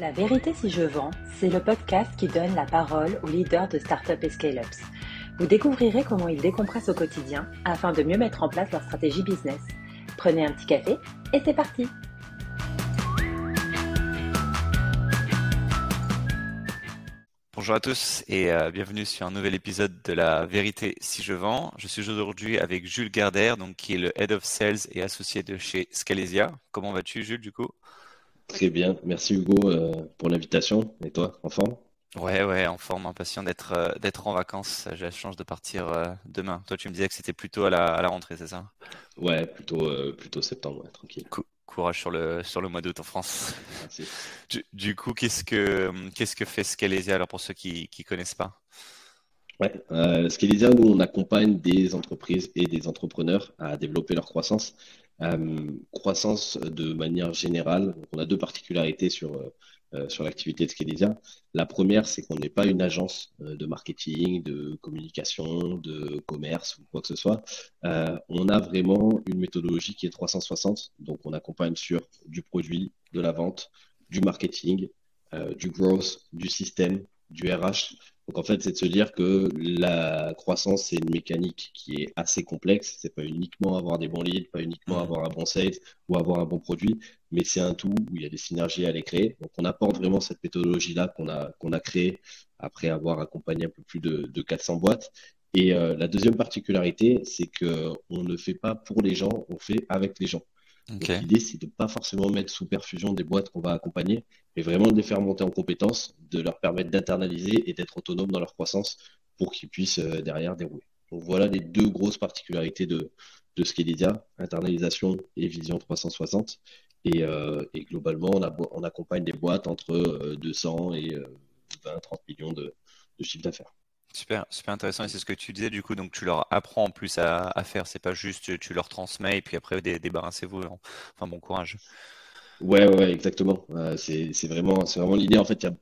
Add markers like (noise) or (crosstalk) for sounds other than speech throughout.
La vérité si je vends, c'est le podcast qui donne la parole aux leaders de startups et scale-ups. Vous découvrirez comment ils décompressent au quotidien afin de mieux mettre en place leur stratégie business. Prenez un petit café et c'est parti Bonjour à tous et euh, bienvenue sur un nouvel épisode de La Vérité si je vends. Je suis aujourd'hui avec Jules Gardère, donc qui est le Head of Sales et associé de chez Scalesia. Comment vas-tu Jules du coup? Très bien, merci Hugo euh, pour l'invitation. Et toi, en forme Ouais, ouais, en forme, impatient d'être euh, d'être en vacances. J'ai la chance de partir demain. Toi, tu me disais que c'était plutôt à la, à la rentrée, c'est ça? Ouais, plutôt plutôt septembre, ouais, tranquille. courage sur le sur le mois d'août en France. (laughs) Du, du, coup, qu'est-ce que qu'est-ce que fait Scalesia alors pour ceux qui qui connaissent pas? Ouais, euh, Scalesia, nous on accompagne des entreprises et des entrepreneurs à développer leur croissance. Euh, croissance de manière générale. On a deux particularités sur euh, sur l'activité de Scalesia. La première, c'est qu'on n'est pas une agence euh, de marketing, de communication, de commerce ou quoi que ce soit. Euh, on a vraiment une méthodologie qui est 360. Donc, on accompagne sur du produit, de la vente, du marketing, du growth, du système, du RH. Donc en fait, c'est de se dire que la croissance, c'est une mécanique qui est assez complexe. C'est pas uniquement avoir des bons leads, pas uniquement mmh. avoir un bon sales ou avoir un bon produit, mais c'est un tout où il y a des synergies à les créer. Donc on apporte vraiment cette méthodologie-là qu'on a, qu'on a créée après avoir accompagné un peu plus de, de 400 boîtes. Et euh, la deuxième particularité, c'est que on ne fait pas pour les gens, on fait avec les gens. L'idée, c'est de pas forcément mettre sous perfusion des boîtes qu'on va accompagner, mais vraiment de les faire monter en compétences, de leur permettre d'internaliser et d'être autonomes dans leur croissance pour qu'ils puissent euh, derrière dérouler. Donc voilà les deux grosses particularités de, de internalisation et vision 360. Et, euh, et globalement, on, on, accompagne des boîtes entre 200 euh, et 20, 30 millions de, de chiffre d'affaires. Super, super intéressant. Et c'est ce que tu disais, du coup, donc tu leur apprends en plus à, à faire. C'est pas juste tu leur transmets et puis après débarrassez-vous. Enfin, bon courage. Ouais, ouais, exactement. Euh, c'est vraiment, c'est vraiment l'idée. En fait, y a,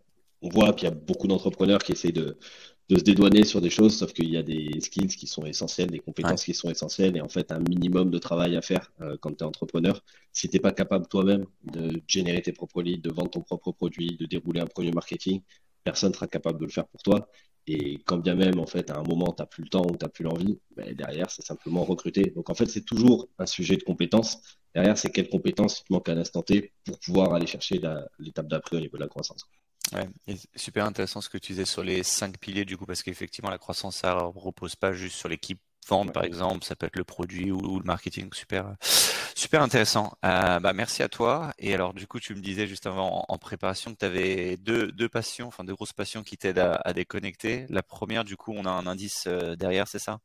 on voit qu'il y a beaucoup d'entrepreneurs qui essayent de, de se dédouaner sur des choses, sauf qu'il y a des skills qui sont essentiels, des compétences qui sont essentielles, et en fait un minimum de travail à faire euh, quand tu es entrepreneur. Si t'es pas capable toi-même de générer tes propres leads, de vendre ton propre produit, de dérouler un premier marketing, personne sera capable de le faire pour toi. Et quand bien même, en fait, à un moment, tu n'as plus le temps ou tu n'as plus l'envie, ben derrière, c'est simplement recruter. Donc, en fait, c'est toujours un sujet de compétence. Derrière, c'est quelles compétences il te manque à l'instant T pour pouvoir aller chercher l'étape d'après au niveau de la croissance. Super intéressant ce que tu disais sur les cinq piliers, du coup, parce qu'effectivement, la croissance, ça repose pas juste sur l'équipe vente, par exemple, ça peut être le produit ou, le marketing. Super, super intéressant. Euh, bah, merci à toi. Et alors, du coup, tu me disais juste avant en, préparation que tu avais deux, deux passions, enfin deux grosses passions qui t'aident à, déconnecter. La première, du coup, on a un indice euh, derrière, c'est ça?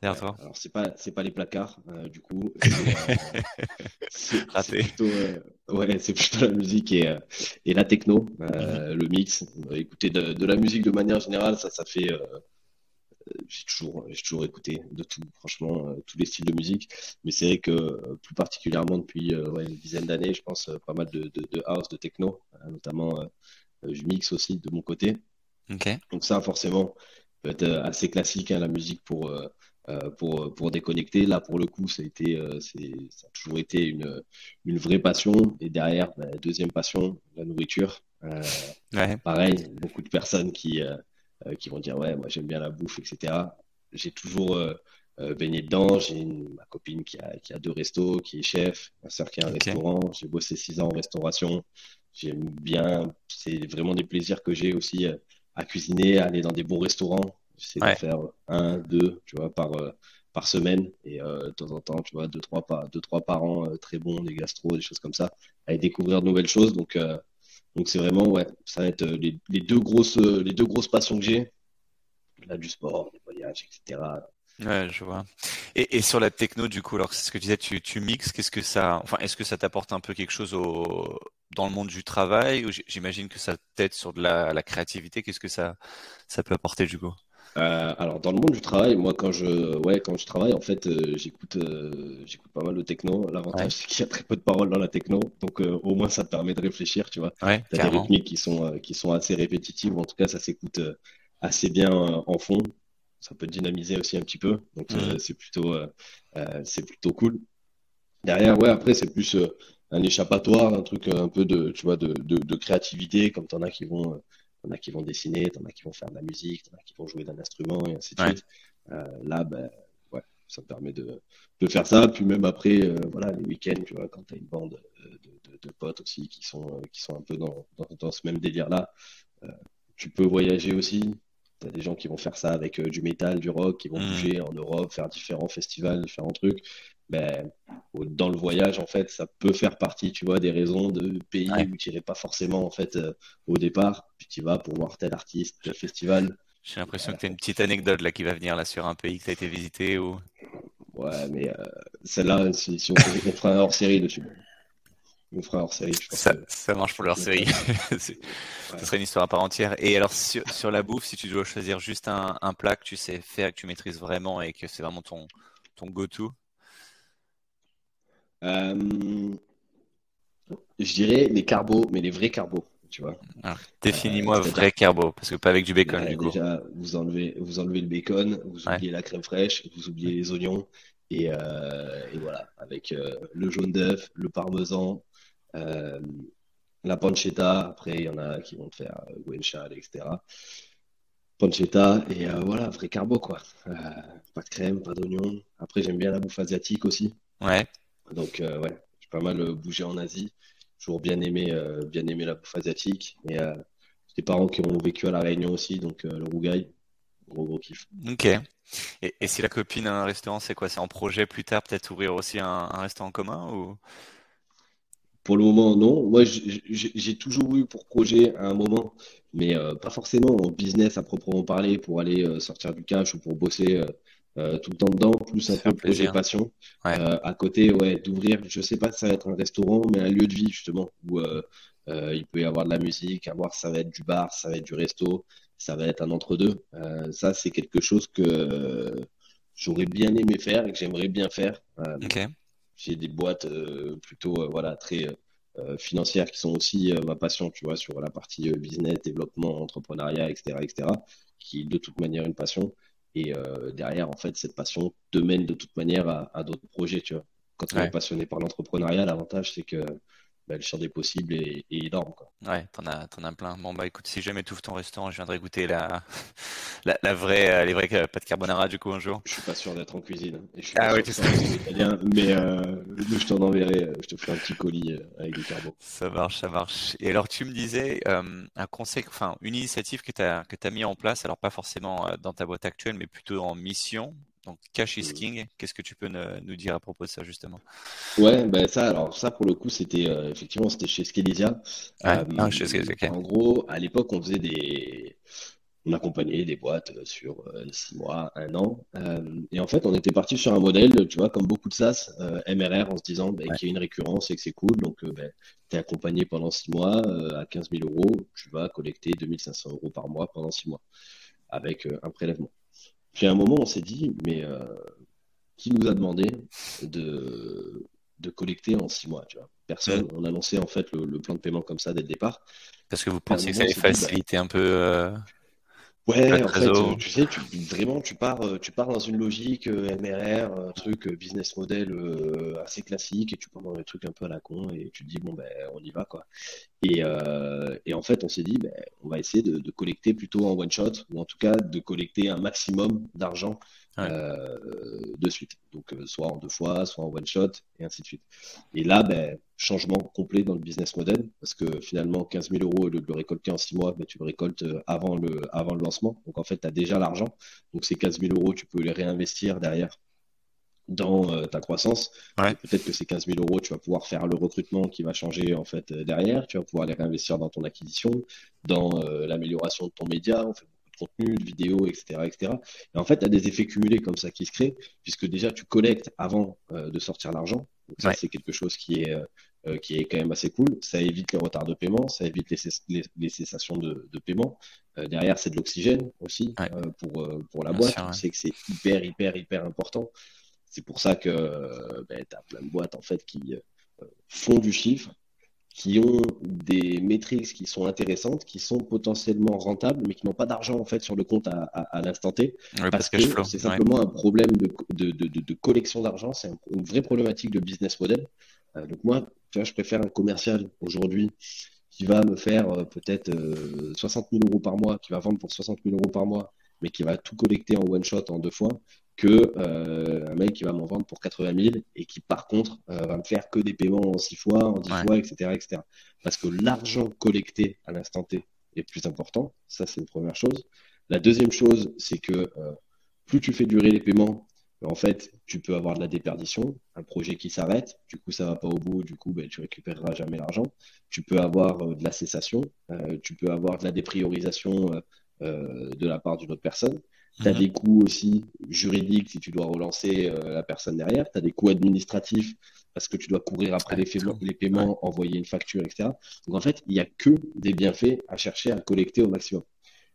Derrière toi? Alors, c'est pas, c'est pas les placards, euh, du coup. (laughs) C'est plutôt, ouais, c'est plutôt la musique et, et la techno, mm-hmm. le mix. écouter de, de, la musique de manière générale, ça, ça fait j'ai toujours, j'ai toujours écouté de tout, franchement, euh, tous les styles de musique. Mais c'est vrai que euh, plus particulièrement depuis euh, ouais, une dizaine d'années, je pense pas mal de, de, de, house, de techno, notamment je mixe aussi de mon côté. Donc ça, forcément, peut être assez classique, hein, la musique pour, pour, pour déconnecter. Là, pour le coup, ça a, été, c'est, ça a toujours été une, une vraie passion. Et derrière, bah, deuxième passion, la nourriture. ouais. Pareil, beaucoup de personnes qui, euh, qui vont dire ouais moi j'aime bien la bouffe etc j'ai toujours euh, euh, baigné dedans. J'ai ma copine qui a, qui a deux restos qui est chef ma soeur qui a un restaurant. J'ai bossé six ans en restauration. J'aime bien c'est vraiment des plaisirs que j'ai aussi à cuisiner à aller dans des bons restaurants. J'essaie de faire un deux tu vois par par semaine. Et de temps en temps tu vois deux trois par deux trois par an très bons des gastro des choses comme ça à découvrir de nouvelles choses. Donc donc c'est vraiment, ouais, ça va être euh, les, deux grosses, euh, les deux passions que j'ai. Là, du sport, des voyages, etc. Ouais, je vois. Et, et, sur la techno, du coup, alors c'est ce que tu disais, tu, tu mixes, qu'est-ce que ça, enfin, est-ce que ça t'apporte un peu quelque chose au, dans le monde du travail ou j'imagine que ça t'aide sur de la, la créativité, qu'est-ce que ça, ça peut apporter du coup? Euh, alors dans le monde du travail, moi quand je ouais quand je travaille en fait euh, j'écoute euh, j'écoute pas mal de techno. L'avantage c'est qu'il y a très peu de paroles dans la techno, donc euh, au moins ça te permet de réfléchir, tu vois. Ouais, T'as des rythmiques qui sont qui sont assez répétitives, en tout cas ça s'écoute assez bien en fond. Ça peut dynamiser aussi un petit peu, donc mmh. c'est plutôt c'est plutôt cool. Derrière ouais après c'est plus un échappatoire, un truc un peu de, tu vois, de, de, créativité, comme t'en as qui vont, t'en as qui vont dessiner, t'en as qui vont faire de la musique, t'en as qui vont jouer d'un instrument et ainsi de suite. là, ben, ouais, ça permet de, de faire ça. Puis même après, voilà, les week-ends, tu vois, quand t'as une bande de, de, potes aussi qui sont, qui sont un peu dans, dans, dans ce même délire-là, tu peux voyager aussi. Tu as des gens qui vont faire ça avec du métal, du rock, qui vont mmh. bouger en Europe, faire différents festivals, différents trucs ben, dans le voyage, en fait, ça peut faire partie, tu vois, des raisons de pays où tu n'irais pas forcément, en fait, euh, au départ. Puis tu vas pour voir tel artiste, tel festival. J'ai l'impression que tu as une petite anecdote là qui va venir là sur un pays que tu as été visité ou. Ouais, mais euh, celle-là, si, on, fera un hors série dessus. On fera un hors série. ça, ça marche pour leur série. (laughs) Ce serait une histoire à part entière. Et alors, sur, sur, la bouffe, si tu dois choisir juste un, un, plat que tu sais faire, que tu maîtrises vraiment et que c'est vraiment ton, ton go-to, je dirais les carbos, mais les vrais carbos, tu vois. Ah, définis-moi euh, vrai carbo, parce que pas avec du bacon, du coup. Déjà, vous enlevez, vous enlevez le bacon, vous oubliez la crème fraîche, vous oubliez les oignons, et, euh, et voilà, avec le jaune d'œuf, le parmesan, la pancetta. Après, il y en a qui vont te faire guanciale, etc. Pancetta, et voilà, vrai carbo, quoi. pas de crème, pas d'oignons. Après, j'aime bien la bouffe asiatique aussi. Ouais. Donc, euh, ouais, j'ai pas mal euh, bougé en Asie. Toujours bien aimé, euh, bien aimé la bouffe asiatique. Et j'ai des parents qui ont vécu à La Réunion aussi, donc le rougail, gros gros kiff. Ok. Et, si la copine a un restaurant, c'est quoi? C'est en projet plus tard, peut-être ouvrir aussi un, restaurant commun ou? Pour le moment, non. Moi, j'ai toujours eu pour projet à un moment, mais pas forcément en business à proprement parler pour aller sortir du cash ou pour bosser euh, tout le temps dedans, plus un peu projet passion. Euh, à côté, ouais, d'ouvrir, je sais pas si ça va être un restaurant, mais un lieu de vie justement où euh, il peut y avoir de la musique, à voir ça va être du bar, ça va être du resto, ça va être un entre-deux. ça, c'est quelque chose que j'aurais bien aimé faire et que j'aimerais bien faire. J'ai des boîtes plutôt voilà très financières qui sont aussi ma passion, tu vois, sur la partie business, développement, entrepreneuriat, etc., etc., qui est de toute manière une passion. Et euh, derrière, en fait, cette passion te mène de toute manière à, d'autres projets, tu vois. Quand on est passionné par l'entrepreneuriat, l'avantage, c'est que bah, le champ des possibles est, énorme. Quoi. Ouais, t'en as, en as plein. Bon, bah écoute, si jamais tu ouvres ton restaurant, je viendrai goûter (laughs) la, la, vraie, euh, les vrais euh, pâtes carbonara du coup un jour. Je suis pas sûr d'être en cuisine. Hein, je suis ah oui, italien, mais euh, je t'en enverrai, je te ferai un petit colis avec du carbo. Ça marche, ça marche. Et alors, tu me disais un conseil, enfin, une initiative que tu as, que as mis en place, alors pas forcément dans ta boîte actuelle, mais plutôt en mission, donc cash is king. Qu'est-ce que tu peux nous dire à propos de ça justement? Ouais, ben ça, alors ça pour le coup, c'était euh, effectivement c'était chez Skelisia. Euh, ah, en gros, à l'époque, on faisait des, on accompagnait des boîtes sur euh, six mois, un an, et en fait, on était parti sur un modèle, tu vois, comme beaucoup de SaaS, MRR, en se disant ben, qu'il y a une récurrence et que c'est cool. Donc, ben, tu es accompagné pendant six mois à 15 000 euros, tu vas collecter 2500 euros par mois pendant six mois avec un prélèvement. Puis à un moment, on s'est dit, mais euh, qui nous a demandé de, de collecter en six mois tu vois? Personne. On a lancé en fait le, plan de paiement comme ça dès le départ. Parce que vous pensiez que ça allait bah, faciliter un peu. Euh, Ouais, en fait, tu sais, tu, vraiment, tu pars, euh, tu pars dans une logique MRR, un truc business model assez classique, et tu pars dans des trucs un peu à la con, et tu te dis, bon, ben, on y va, quoi. Et, et en fait, on s'est dit, ben, on va essayer de, de, collecter plutôt en one shot, ou en tout cas de collecter un maximum d'argent euh, de suite. Donc, euh, soit en deux fois, soit en one shot, et ainsi de suite. Et là, ben, changement complet dans le business model, parce que finalement, 15 000 euros, au lieu de le récolter en six mois, ben, tu le récoltes euh, avant le, avant le lancement. Donc, en fait, tu as déjà l'argent. Donc, ces 15 000 euros, tu peux les réinvestir derrière dans ta croissance. Peut-être que ces 15 000 euros, tu vas pouvoir faire le recrutement qui va changer en fait derrière. Tu vas pouvoir les réinvestir dans ton acquisition, dans l'amélioration de ton média. En fait, contenu, de vidéos, etc. etc. Et en fait, tu as des effets cumulés comme ça qui se créent, puisque déjà, tu collectes avant euh, de sortir l'argent. Ça, c'est quelque chose qui est, euh, qui est quand même assez cool. Ça évite les retards de paiement, ça évite les, les, cessations de, de paiement. Euh, derrière, c'est de l'oxygène aussi pour, pour la boîte. On sait que c'est hyper, hyper, hyper important. C'est pour ça que ben, tu as plein de boîtes en fait qui font du chiffre qui ont des métriques qui sont intéressantes, qui sont potentiellement rentables, mais qui n'ont pas d'argent en fait sur le compte à, à, l'instant T, parce, que c'est simplement un problème de, de, de, de collection d'argent, c'est une vraie problématique de business model. Euh, donc moi, Tu vois, je préfère un commercial aujourd'hui qui va me faire euh, peut-être 60 000 euros par mois, qui va vendre pour 60 000 euros par mois, mais qui va tout collecter en one shot en deux fois, que un mec qui va m'en vendre pour 80 000 et qui par contre va me faire que des paiements en six fois, en 10 fois, etc., etc. Parce que l'argent collecté à l'instant T est plus important. Ça, c'est une première chose. La deuxième chose, c'est que plus tu fais durer les paiements, en fait, tu peux avoir de la déperdition, un projet qui s'arrête, du coup ça va pas au bout, du coup ben, tu récupéreras jamais l'argent. Tu peux avoir euh, de la cessation, euh, tu peux avoir de la dépriorisation euh, de la part d'une autre personne. Tu as mhm. des coûts aussi juridiques si tu dois relancer la personne derrière. Tu as des coûts administratifs parce que tu dois courir après les, les, paiements, envoyer une facture, etc. Donc en fait, il n'y a que des bienfaits à chercher à collecter au maximum.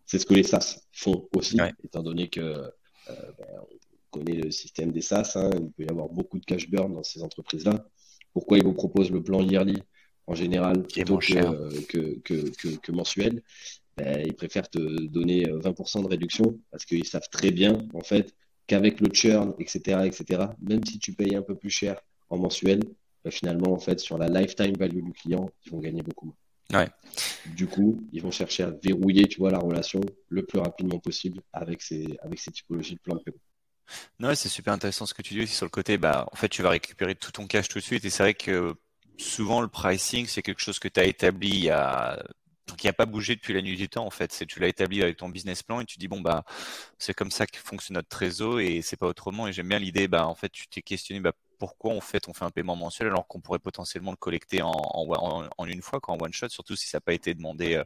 C'est ce que les SaaS font aussi, étant donné que ben, connaît le système des SaaS, hein. il peut y avoir beaucoup de cash burn dans ces entreprises-là. Pourquoi ils vous proposent le plan yearly en général plutôt que, que, mensuel? Ben, Ils préfèrent te donner 20% de réduction parce qu'ils savent très bien en fait qu'avec le churn, etc., etc., même si tu payes un peu plus cher en mensuel, ben, finalement, en fait, sur la lifetime value du client, ils vont gagner beaucoup moins. Ouais. Du coup, ils vont chercher à verrouiller, tu vois, la relation le plus rapidement possible avec ces, avec ces typologies de plans de paiement. Non, c'est super intéressant ce que tu dis aussi sur le côté. Bah, en fait, tu vas récupérer tout ton cash tout de suite. Et c'est vrai que souvent, le pricing, c'est quelque chose que tu as établi il y a qui n'a pas bougé depuis la nuit du temps en fait. C'est tu l'as établi avec ton business plan et tu dis bon bah c'est comme ça que fonctionne notre trésor et c'est pas autrement. Et j'aime bien l'idée bah en fait tu t'es questionné bah pourquoi en fait on fait un paiement mensuel alors qu'on pourrait potentiellement le collecter en, en, une fois, en one shot, surtout si ça n'a pas été demandé, euh,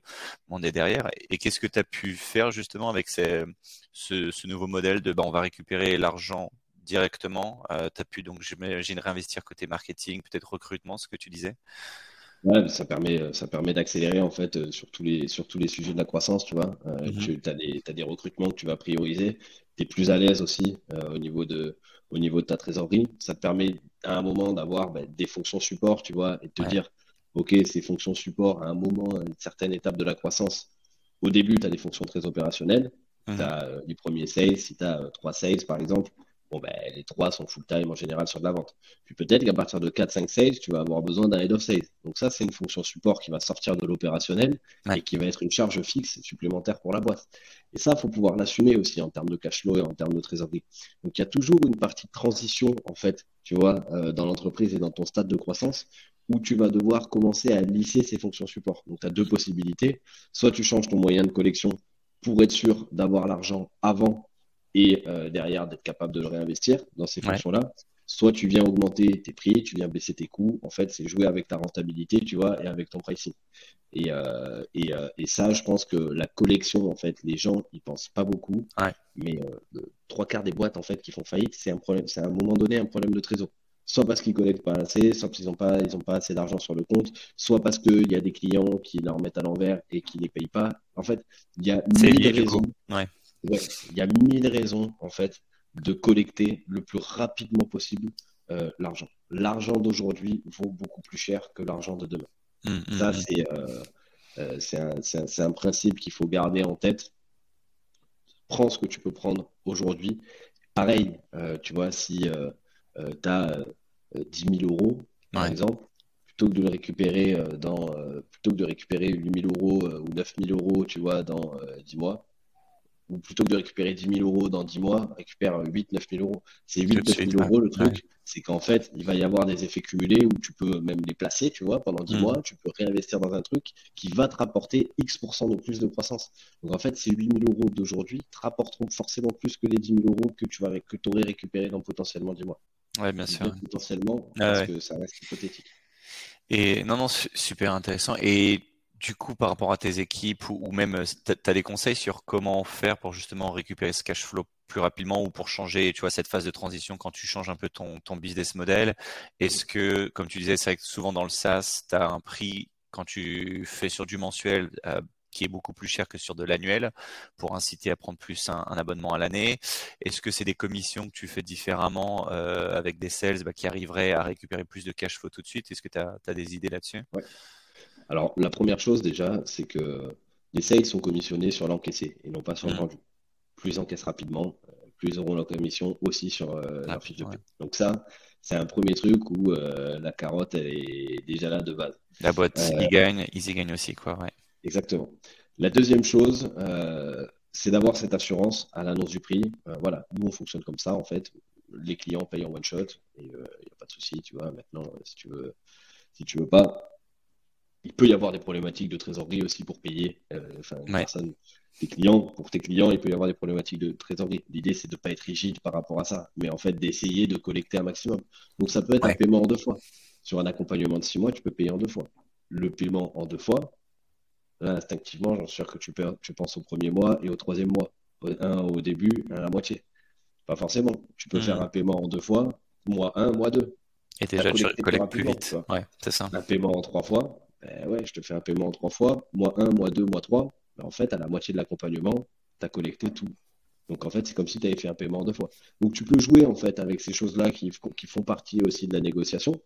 demandé derrière. Et, qu'est-ce que tu as pu faire justement avec ce, ce, nouveau modèle de bah, on va récupérer l'argent directement euh, Tu as pu donc j'imagine réinvestir côté marketing, peut-être recrutement, ce que tu disais? Ouais, ça permet, ça permet d'accélérer en fait euh, sur tous les, sur tous les sujets de la croissance, tu vois. Mm-hmm. Tu as des, as des recrutements que tu vas prioriser. Tu es plus à l'aise aussi au niveau de, au niveau de ta trésorerie. Ça te permet à un moment d'avoir ben, des fonctions support, tu vois, et de te dire, OK, ces fonctions support, à un moment, à une certaine étape de la croissance, au début, tu as des fonctions très opérationnelles. Mhm. Tu as euh, les premiers sales, si tu as euh, trois sales, par exemple, bon, ben, les trois sont full-time en général sur de la vente. Puis peut-être qu'à partir de 4-5 sales, tu vas avoir besoin d'un head of sales. Donc ça, c'est une fonction support qui va sortir de l'opérationnel et qui va être une charge fixe supplémentaire pour la boîte. Et ça, il faut pouvoir l'assumer aussi en termes de cash flow et en termes de trésorerie. Donc il y a toujours une partie de transition, en fait, tu vois, euh, dans l'entreprise et dans ton stade de croissance, où tu vas devoir commencer à lisser ces fonctions support. Donc tu as deux possibilités. Soit tu changes ton moyen de collection pour être sûr d'avoir l'argent avant et euh, derrière d'être capable de le réinvestir dans ces fonctions-là. Soit tu viens augmenter tes prix, tu viens baisser tes coûts. En fait, c'est jouer avec ta rentabilité, tu vois, et avec ton pricing. Et, euh, et, euh, et, ça, je pense que la collection, en fait, les gens, ils pensent pas beaucoup. Mais trois quarts des boîtes, en fait, qui font faillite, c'est un problème, c'est à un moment donné un problème de trésor soit parce qu'ils collectent pas assez, soit parce qu'ils n'ont pas, ils ont pas assez d'argent sur le compte, soit parce qu'il y a des clients qui leur mettent à l'envers et qui les payent pas. En fait, il y a mille raisons. Ouais il y a mille raisons, en fait, de collecter le plus rapidement possible euh, l'argent. L'argent d'aujourd'hui vaut beaucoup plus cher que l'argent de demain. Mmh, mmh, Ça, mmh. Euh, euh, c'est un, principe qu'il faut garder en tête. Prends ce que tu peux prendre aujourd'hui. Pareil, tu vois, si tu as 10 000 euros, par exemple, plutôt que de le récupérer dans plutôt que de récupérer 8 000 euros ou 9 000 euros, tu vois, dans 10 mois, ou plutôt que de récupérer 10 000 euros dans 10 mois, récupère 8 9 000 euros. C'est 8 9 000 euros le truc, c'est qu'en fait, il va y avoir des effets cumulés où tu peux même les placer, tu vois, pendant 10 mm. mois, tu peux réinvestir dans un truc qui va te rapporter X% de plus de croissance. Donc en fait, ces 8 000 euros d'aujourd'hui te rapporteront forcément plus que les 10 000 euros que tu vas, que aurais récupéré dans potentiellement 10 mois. Ouais, bien sûr. Potentiellement, parce que ça reste hypothétique. Et non, non, super intéressant. Et du coup, par rapport à tes équipes ou, même, euh, tu as, des conseils sur comment faire pour justement récupérer ce cash flow plus rapidement ou pour changer, tu vois, cette phase de transition quand tu changes un peu ton, business model? Est-ce que, comme tu disais, c'est souvent dans le SaaS, tu as un prix quand tu fais sur du mensuel euh, qui est beaucoup plus cher que sur de l'annuel pour inciter à prendre plus un, abonnement à l'année? Est-ce que c'est des commissions que tu fais différemment euh, avec des sales bah, qui arriveraient à récupérer plus de cash flow tout de suite? Est-ce que tu as, des idées là-dessus? Alors, la première chose déjà, c'est que les sales sont commissionnés sur l'encaissé et non pas sur le mm. vendu. Plus ils encaissent rapidement, euh, plus ils auront leur commission aussi sur euh, leur fiche de paie. Donc ça, c'est un premier truc où euh, la carotte elle est déjà là de base. La boîte, ils gagnent, ils y gagnent aussi, quoi. Ouais. Exactement. La deuxième chose, c'est d'avoir cette assurance à l'annonce du prix. voilà, nous on fonctionne comme ça en fait. Les clients payent en one shot et il n'y a pas de souci, tu vois. Maintenant, si tu veux, si tu veux pas, il peut y avoir des problématiques de trésorerie aussi pour payer. Enfin, personne tes clients, pour tes clients, il peut y avoir des problématiques de trésorerie. L'idée, c'est de ne pas être rigide par rapport à ça, mais en fait d'essayer de collecter un maximum. Donc ça peut être un paiement en deux fois. Sur un accompagnement de six mois, tu peux payer en deux fois. Le paiement en deux fois, là, instinctivement, j'en suis sûr que tu, tu penses au premier mois et au troisième mois. Un au début, un à la moitié. Pas forcément. Tu peux faire hmm. un paiement en deux fois, mois un, mois deux. Et déjà, tu collectes plus vite. Ouais, c'est ça. Un paiement en trois fois, ben ouais, je te fais un paiement en trois fois, mois un, mois deux, mois trois en fait, à la moitié de l'accompagnement, tu as collecté tout. Donc en fait, c'est comme si tu avais fait un paiement deux fois. Donc tu peux jouer en fait avec ces choses-là qui, qui, font partie aussi de la négociation.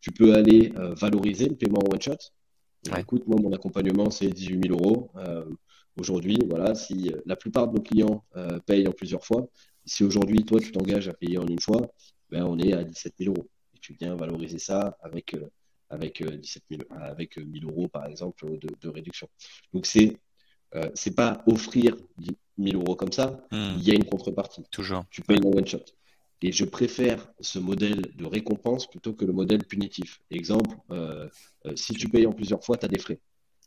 Tu peux aller euh, valoriser le paiement one shot. Écoute, moi mon accompagnement c'est 18 000 euros. Euh, aujourd'hui, voilà, si euh, la plupart de nos clients payent en plusieurs fois, si aujourd'hui toi tu t'engages à payer en une fois, ben on est à 17 000 euros. Et tu viens valoriser ça avec avec 17 000, avec 1000 euros par exemple de, de réduction. Donc c'est euh, c'est pas offrir 1000 euros comme ça, hmm. il y a une contrepartie. Toujours. Tu payes en one shot. Et je préfère ce modèle de récompense plutôt que le modèle punitif. Exemple, euh, euh, si tu payes en plusieurs fois, tu as des frais.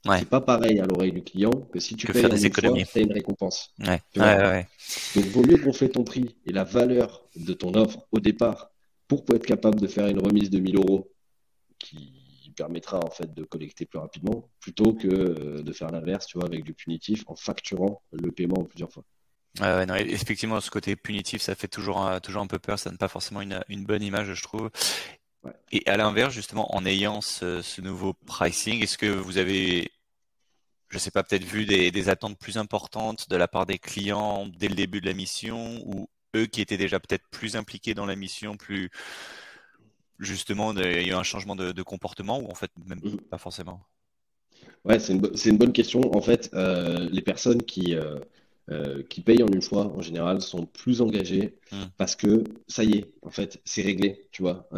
Ouais. C'est pas pareil à l'oreille du client que si tu payes en une fois, tu as une récompense. Ouais. Ouais, Donc, vaut mieux qu'on fait ton prix et la valeur de ton offre au départ pour être capable de faire une remise de 1000 euros qui, permettra en fait de collecter plus rapidement plutôt que euh, de faire l'inverse, tu vois, avec du punitif en facturant le paiement en plusieurs fois. non, effectivement, ce côté punitif, ça fait toujours, un, toujours un peu peur, ça n'a pas forcément une, une, bonne image, je trouve. Et à l'inverse, justement, en ayant ce, ce nouveau pricing, est-ce que vous avez, je sais pas, peut-être vu des, des, attentes plus importantes de la part des clients dès le début de la mission ou eux qui étaient déjà peut-être plus impliqués dans la mission, plus, justement, il y a eu un changement de, comportement ou en fait même mmh. pas forcément? Ouais, c'est une, une, bonne question. En fait, euh, les personnes qui, euh, euh, qui payent en une fois, en général, sont plus engagées mmh. parce que ça y est, en fait, c'est réglé, tu vois.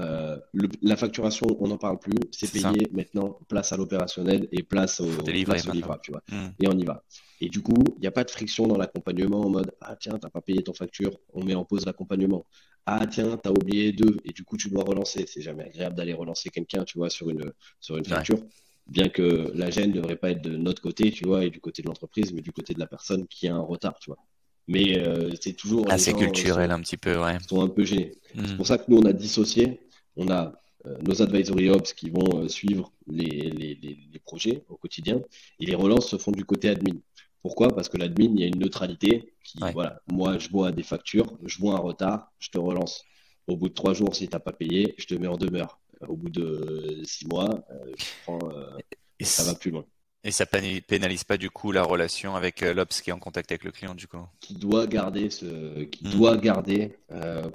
la facturation, on n'en parle plus, c'est payé maintenant, place à l'opérationnel et place au, place au livrable, tu vois. Mmh. Et on y va. Et du coup, il n'y a pas de friction dans l'accompagnement en mode Ah, tiens, t'as pas payé ton facture, on met en pause l'accompagnement. Ah, tiens, t'as oublié deux, et du coup, tu dois relancer. C'est jamais agréable d'aller relancer quelqu'un, tu vois, sur une, sur une facture. Bien que la gêne ne devrait pas être de notre côté, tu vois, et du côté de l'entreprise, mais du côté de la personne qui a un retard, tu vois. Mais euh, c'est toujours. Assez culturel, un petit peu, ouais. Ils sont un peu gênés. C'est hmm. pour ça que nous, on a dissocié. On a euh, nos advisory ops qui vont euh, suivre les, les, les, les, projets au quotidien, et les relances se font du côté admin. Pourquoi? Parce que l'admin, il y a une neutralité qui, voilà, moi, je vois des factures, je vois un retard, je te relance. Au bout de trois jours, si tu n'as pas payé, je te mets en demeure. Au bout de six mois, euh, je prends, euh, et ça va plus loin. Et ça pénalise pas du coup la relation avec euh, l'ops qui est en contact avec le client du coup? Qui doit garder ce, qui hmm. doit garder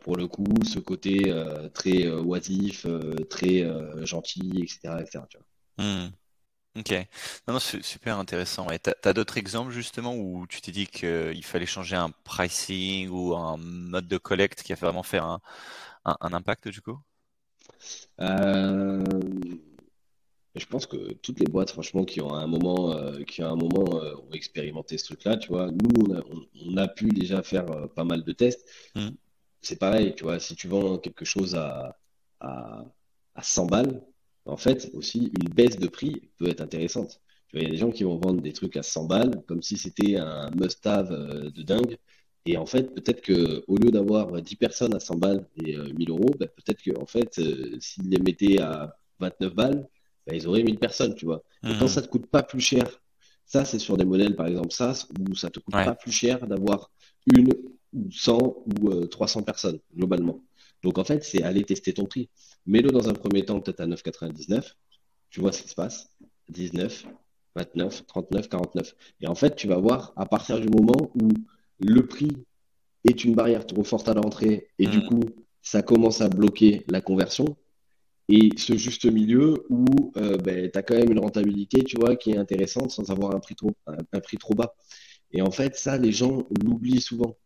pour le coup ce côté très oisif, très gentil, etc., etc. Tu vois. Ok. Non, non, c'est super intéressant. Et tu as, d'autres exemples justement où tu t'es dit qu'il fallait changer un pricing ou un mode de collecte qui a vraiment fait un, un, impact du coup? Euh, je pense que toutes les boîtes, franchement, qui ont un moment, euh, qui ont un moment, euh, ont expérimenté ce truc-là, tu vois. Nous, on a, pu déjà faire pas mal de tests. Mmh. C'est pareil, tu vois. Si tu vends quelque chose à, à, à 100 balles, en fait, aussi, une baisse de prix peut être intéressante. Tu vois, il y a des gens qui vont vendre des trucs à 100 balles, comme si c'était un must-have euh, de dingue. Et en fait, peut-être que au lieu d'avoir 10 personnes à 100 balles et 1000 euh, euros, bah, peut-être que en fait, euh, s'ils les mettaient à 29 balles, bah, ils auraient 1000 personnes, tu vois. Et quand mmh. ça te coûte pas plus cher, ça c'est sur des modèles par exemple SaaS où ça te coûte pas plus cher d'avoir une ou 100 ou 300 personnes globalement. Donc en fait, c'est aller tester ton prix. Mets-le dans un premier temps peut-être à 9,99. Tu vois ce qui se passe. 19, 29, 39, 49. Et en fait, tu vas voir à partir du moment où le prix est une barrière trop forte à l'entrée et du mm. coup, ça commence à bloquer la conversion. Et ce juste milieu où euh, ben, tu as quand même une rentabilité, tu vois, qui est intéressante sans avoir un prix trop, un, prix trop bas. Et en fait, ça, les gens l'oublient souvent.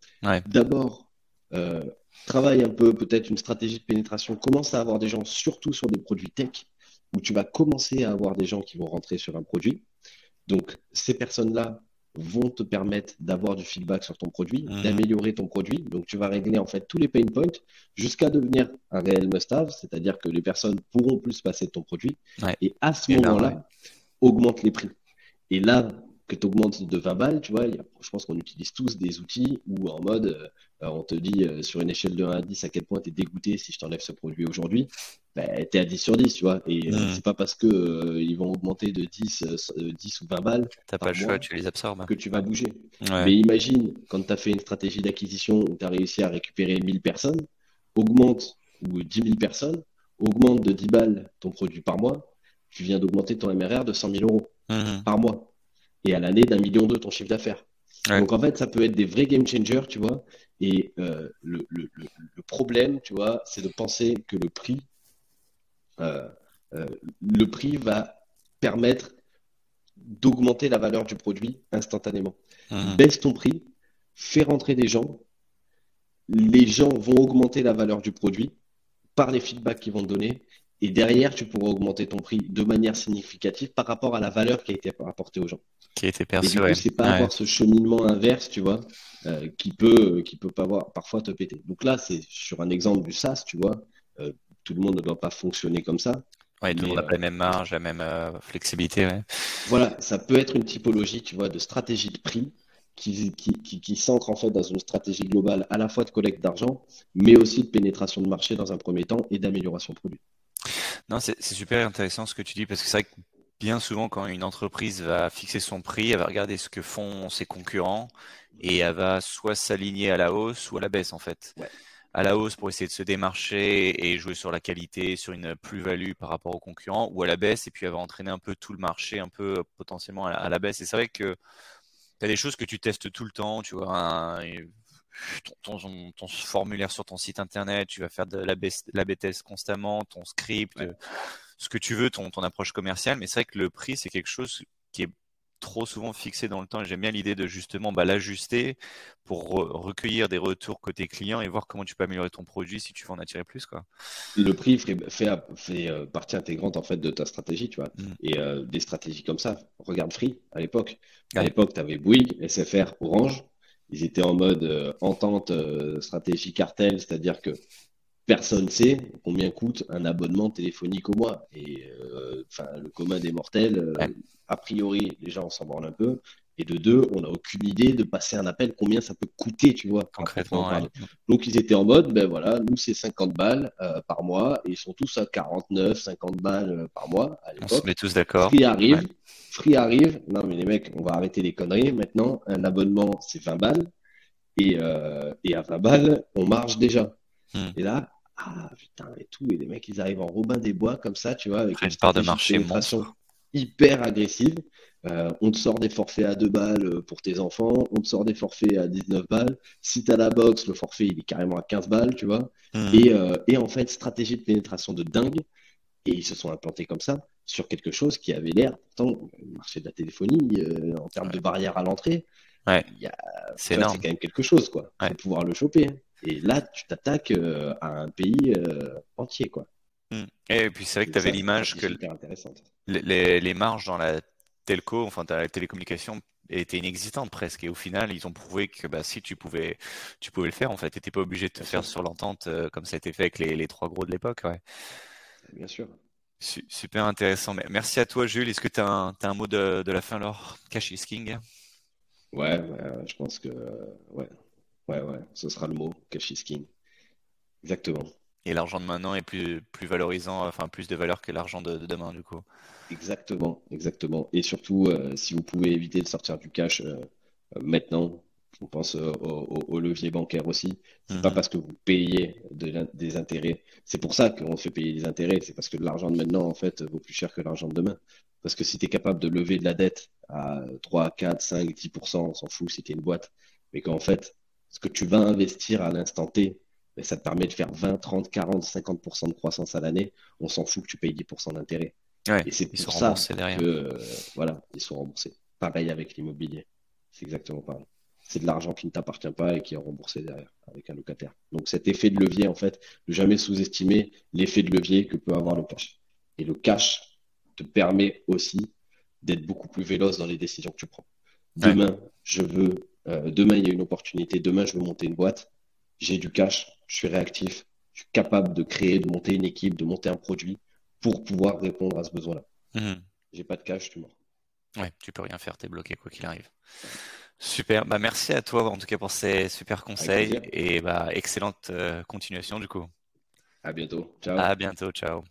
D'abord, euh, travaille un peu peut-être une stratégie de pénétration, commence à avoir des gens surtout sur des produits tech, où tu vas commencer à avoir des gens qui vont rentrer sur un produit. Donc ces personnes-là vont te permettre d'avoir du feedback sur ton produit, mhm. d'améliorer ton produit. Donc tu vas régler en fait tous les pain points jusqu'à devenir un réel must-have, c'est-à-dire que les personnes pourront plus passer de ton produit. Et à ce moment-là, augmente les prix. Et là, que tu augmentes de 20 balles, tu vois, je pense qu'on utilise tous des outils où en mode, euh, on te dit euh, sur une échelle de 1 à 10 à quel point tu es dégoûté si je t'enlève ce produit aujourd'hui, ben, tu es à 10 sur 10, tu vois. Et euh, hmm. c'est pas parce que ils vont augmenter de 10, 10 ou 20 balles as pas le choix, tu les absorbes. que tu vas bouger. Mais imagine, quand tu as fait une stratégie d'acquisition où tu as réussi à récupérer 1000 personnes, augmente, ou 10 000 personnes, augmente de 10 balles ton produit par mois, tu viens d'augmenter ton MRR de 100 000 euros hmm. par mois et à l'année d'un million deux ton chiffre d'affaires. Donc en fait, ça peut être des vrais game changers, tu vois. Et euh, le, le, le, problème, tu vois, c'est de penser que le prix, euh, euh, le prix va permettre d'augmenter la valeur du produit instantanément. Mmh. Baisse ton prix, fais rentrer des gens, les gens vont augmenter la valeur du produit par les feedbacks qu'ils vont te donner et derrière, tu pourras augmenter ton prix de manière significative par rapport à la valeur qui a été apportée aux gens. Qui a été perçue. Et du coup, c'est pas avoir ce cheminement inverse, tu vois, euh, qui peut, qui peut pas avoir, parfois te péter. Donc là, c'est sur un exemple du SaaS, tu vois. Euh, tout le monde ne doit pas fonctionner comme ça. Oui, tout le monde n'a pas la même marge, la même euh, flexibilité. Ouais. Voilà, ça peut être une typologie, tu vois, de stratégie de prix qui, qui, qui, qui s'ancre en fait dans une stratégie globale à la fois de collecte d'argent, mais aussi de pénétration de marché dans un premier temps et d'amélioration de produit. Non, c'est super intéressant ce que tu dis parce que c'est vrai que bien souvent quand une entreprise va fixer son prix, elle va regarder ce que font ses concurrents et elle va soit s'aligner à la hausse ou à la baisse en fait. À la hausse pour essayer de se démarcher et jouer sur la qualité, sur une plus-value par rapport aux concurrents, ou à la baisse et puis elle va entraîner un peu tout le marché un peu potentiellement à la, baisse. Et c'est vrai que tu as des choses que tu testes tout le temps, tu vois, un, ton, ton, formulaire sur ton site internet, tu vas faire de la, la BTS constamment, ton script, ce que tu veux, ton, ton approche commerciale. Mais c'est vrai que le prix, c'est quelque chose qui est trop souvent fixé dans le temps. J'aime bien l'idée de justement bah, l'ajuster pour recueillir des retours côté client et voir comment tu peux améliorer ton produit si tu veux en attirer plus. Quoi. Le prix fait, fait, euh, partie intégrante en fait de ta stratégie, tu vois. Mm. Et euh, des stratégies comme ça, regarde Free à l'époque. À l'époque, tu avais Bouygues, SFR, Orange ils étaient en mode euh, entente euh, stratégie cartel, c'est-à-dire que personne sait combien coûte un abonnement téléphonique au mois. Et euh, le commun des mortels, a priori, les gens s'en branlent un peu. Et de deux, on n'a aucune idée de passer un appel, combien ça peut coûter, tu vois. Concrètement. Donc ils étaient en mode, ben voilà, nous c'est 50 balles par mois, et ils sont tous à 49, 50 balles par mois à l'époque. On se met tous d'accord. Free arrive, Free arrive, non mais les mecs, on va arrêter les conneries. Maintenant, un abonnement c'est 20 balles, et, euh, et à 20 balles, on marche déjà. Hmm. Et là, ah putain, et tout, et les mecs ils arrivent en Robin des Bois comme ça, tu vois, avec une part de marché hyper agressive. Euh, on te sort des forfaits à 2 balles euh, pour tes enfants, on te sort des forfaits à 19 balles. Si tu as la box, le forfait il est carrément à 15 balles, tu vois. Hmm. Et, euh, et, en fait, stratégie de pénétration de dingue. Et ils se sont implantés comme ça sur quelque chose qui avait l'air, pourtant, le marché de la téléphonie, en termes de barrière à l'entrée, ouais. c'est quand même quelque chose, quoi. Ouais. pouvoir le choper. Et là, tu t'attaques à un pays entier, quoi. Hmm. Et puis c'est vrai que tu avais l'image que les, les, marges dans la telco, enfin dans la télécommunication, étaient inexistantes presque. Et au final, ils ont prouvé que bah, si tu pouvais, tu pouvais le faire, en fait, tu n'étais pas obligé de te faire sur l'entente euh, comme ça a été fait avec les, les trois gros de l'époque. Ouais. Bien sûr. super intéressant. Merci à toi, Jules. Est-ce que tu as, as, un mot de, de la fin alors Cash is king ouais, ouais, je pense que ouais, ouais, ouais, ce sera le mot, cash is king. Exactement. Et l'argent de maintenant est plus, plus valorisant, enfin plus de valeur que l'argent de, demain, du coup. Exactement, exactement. Et surtout, euh, si vous pouvez éviter de sortir du cash euh, euh, maintenant, on pense au, levier bancaire aussi. C'est pas mhm. parce que vous payez des intérêts. C'est pour ça qu'on fait payer des intérêts. C'est parce que l'argent de maintenant, en fait, vaut plus cher que l'argent de demain. Parce que si tu es capable de lever de la dette à 3, 4, 5, 10%, on s'en fout si tu es une boîte. Mais qu'en fait, ce que tu vas investir à l'instant T, ça te permet de faire 20, 30, 40, 50% de croissance à l'année. On s'en fout que tu payes 10% d'intérêt. et c'est pour ça que, voilà, ils sont remboursés. Pareil avec l'immobilier. C'est exactement pareil. c'est de l'argent qui ne t'appartient pas et qui est remboursé derrière avec un locataire. Donc cet effet de levier, en fait, ne jamais sous-estimer l'effet de levier que peut avoir le cash. Et le cash te permet aussi d'être beaucoup plus véloce dans les décisions que tu prends. Demain, je veux, euh, demain il y a une opportunité, demain je veux monter une boîte, j'ai du cash, je suis réactif, je suis capable de créer, de monter une équipe, de monter un produit pour pouvoir répondre à ce besoin-là. Mmh. J'ai pas de cash, tu mors. Ouais, tu peux rien faire, tu es bloqué quoi qu'il arrive. Super, bah merci à toi en tout cas pour ces super conseils et bah excellente euh, continuation du coup. À bientôt. Ciao. À bientôt, ciao.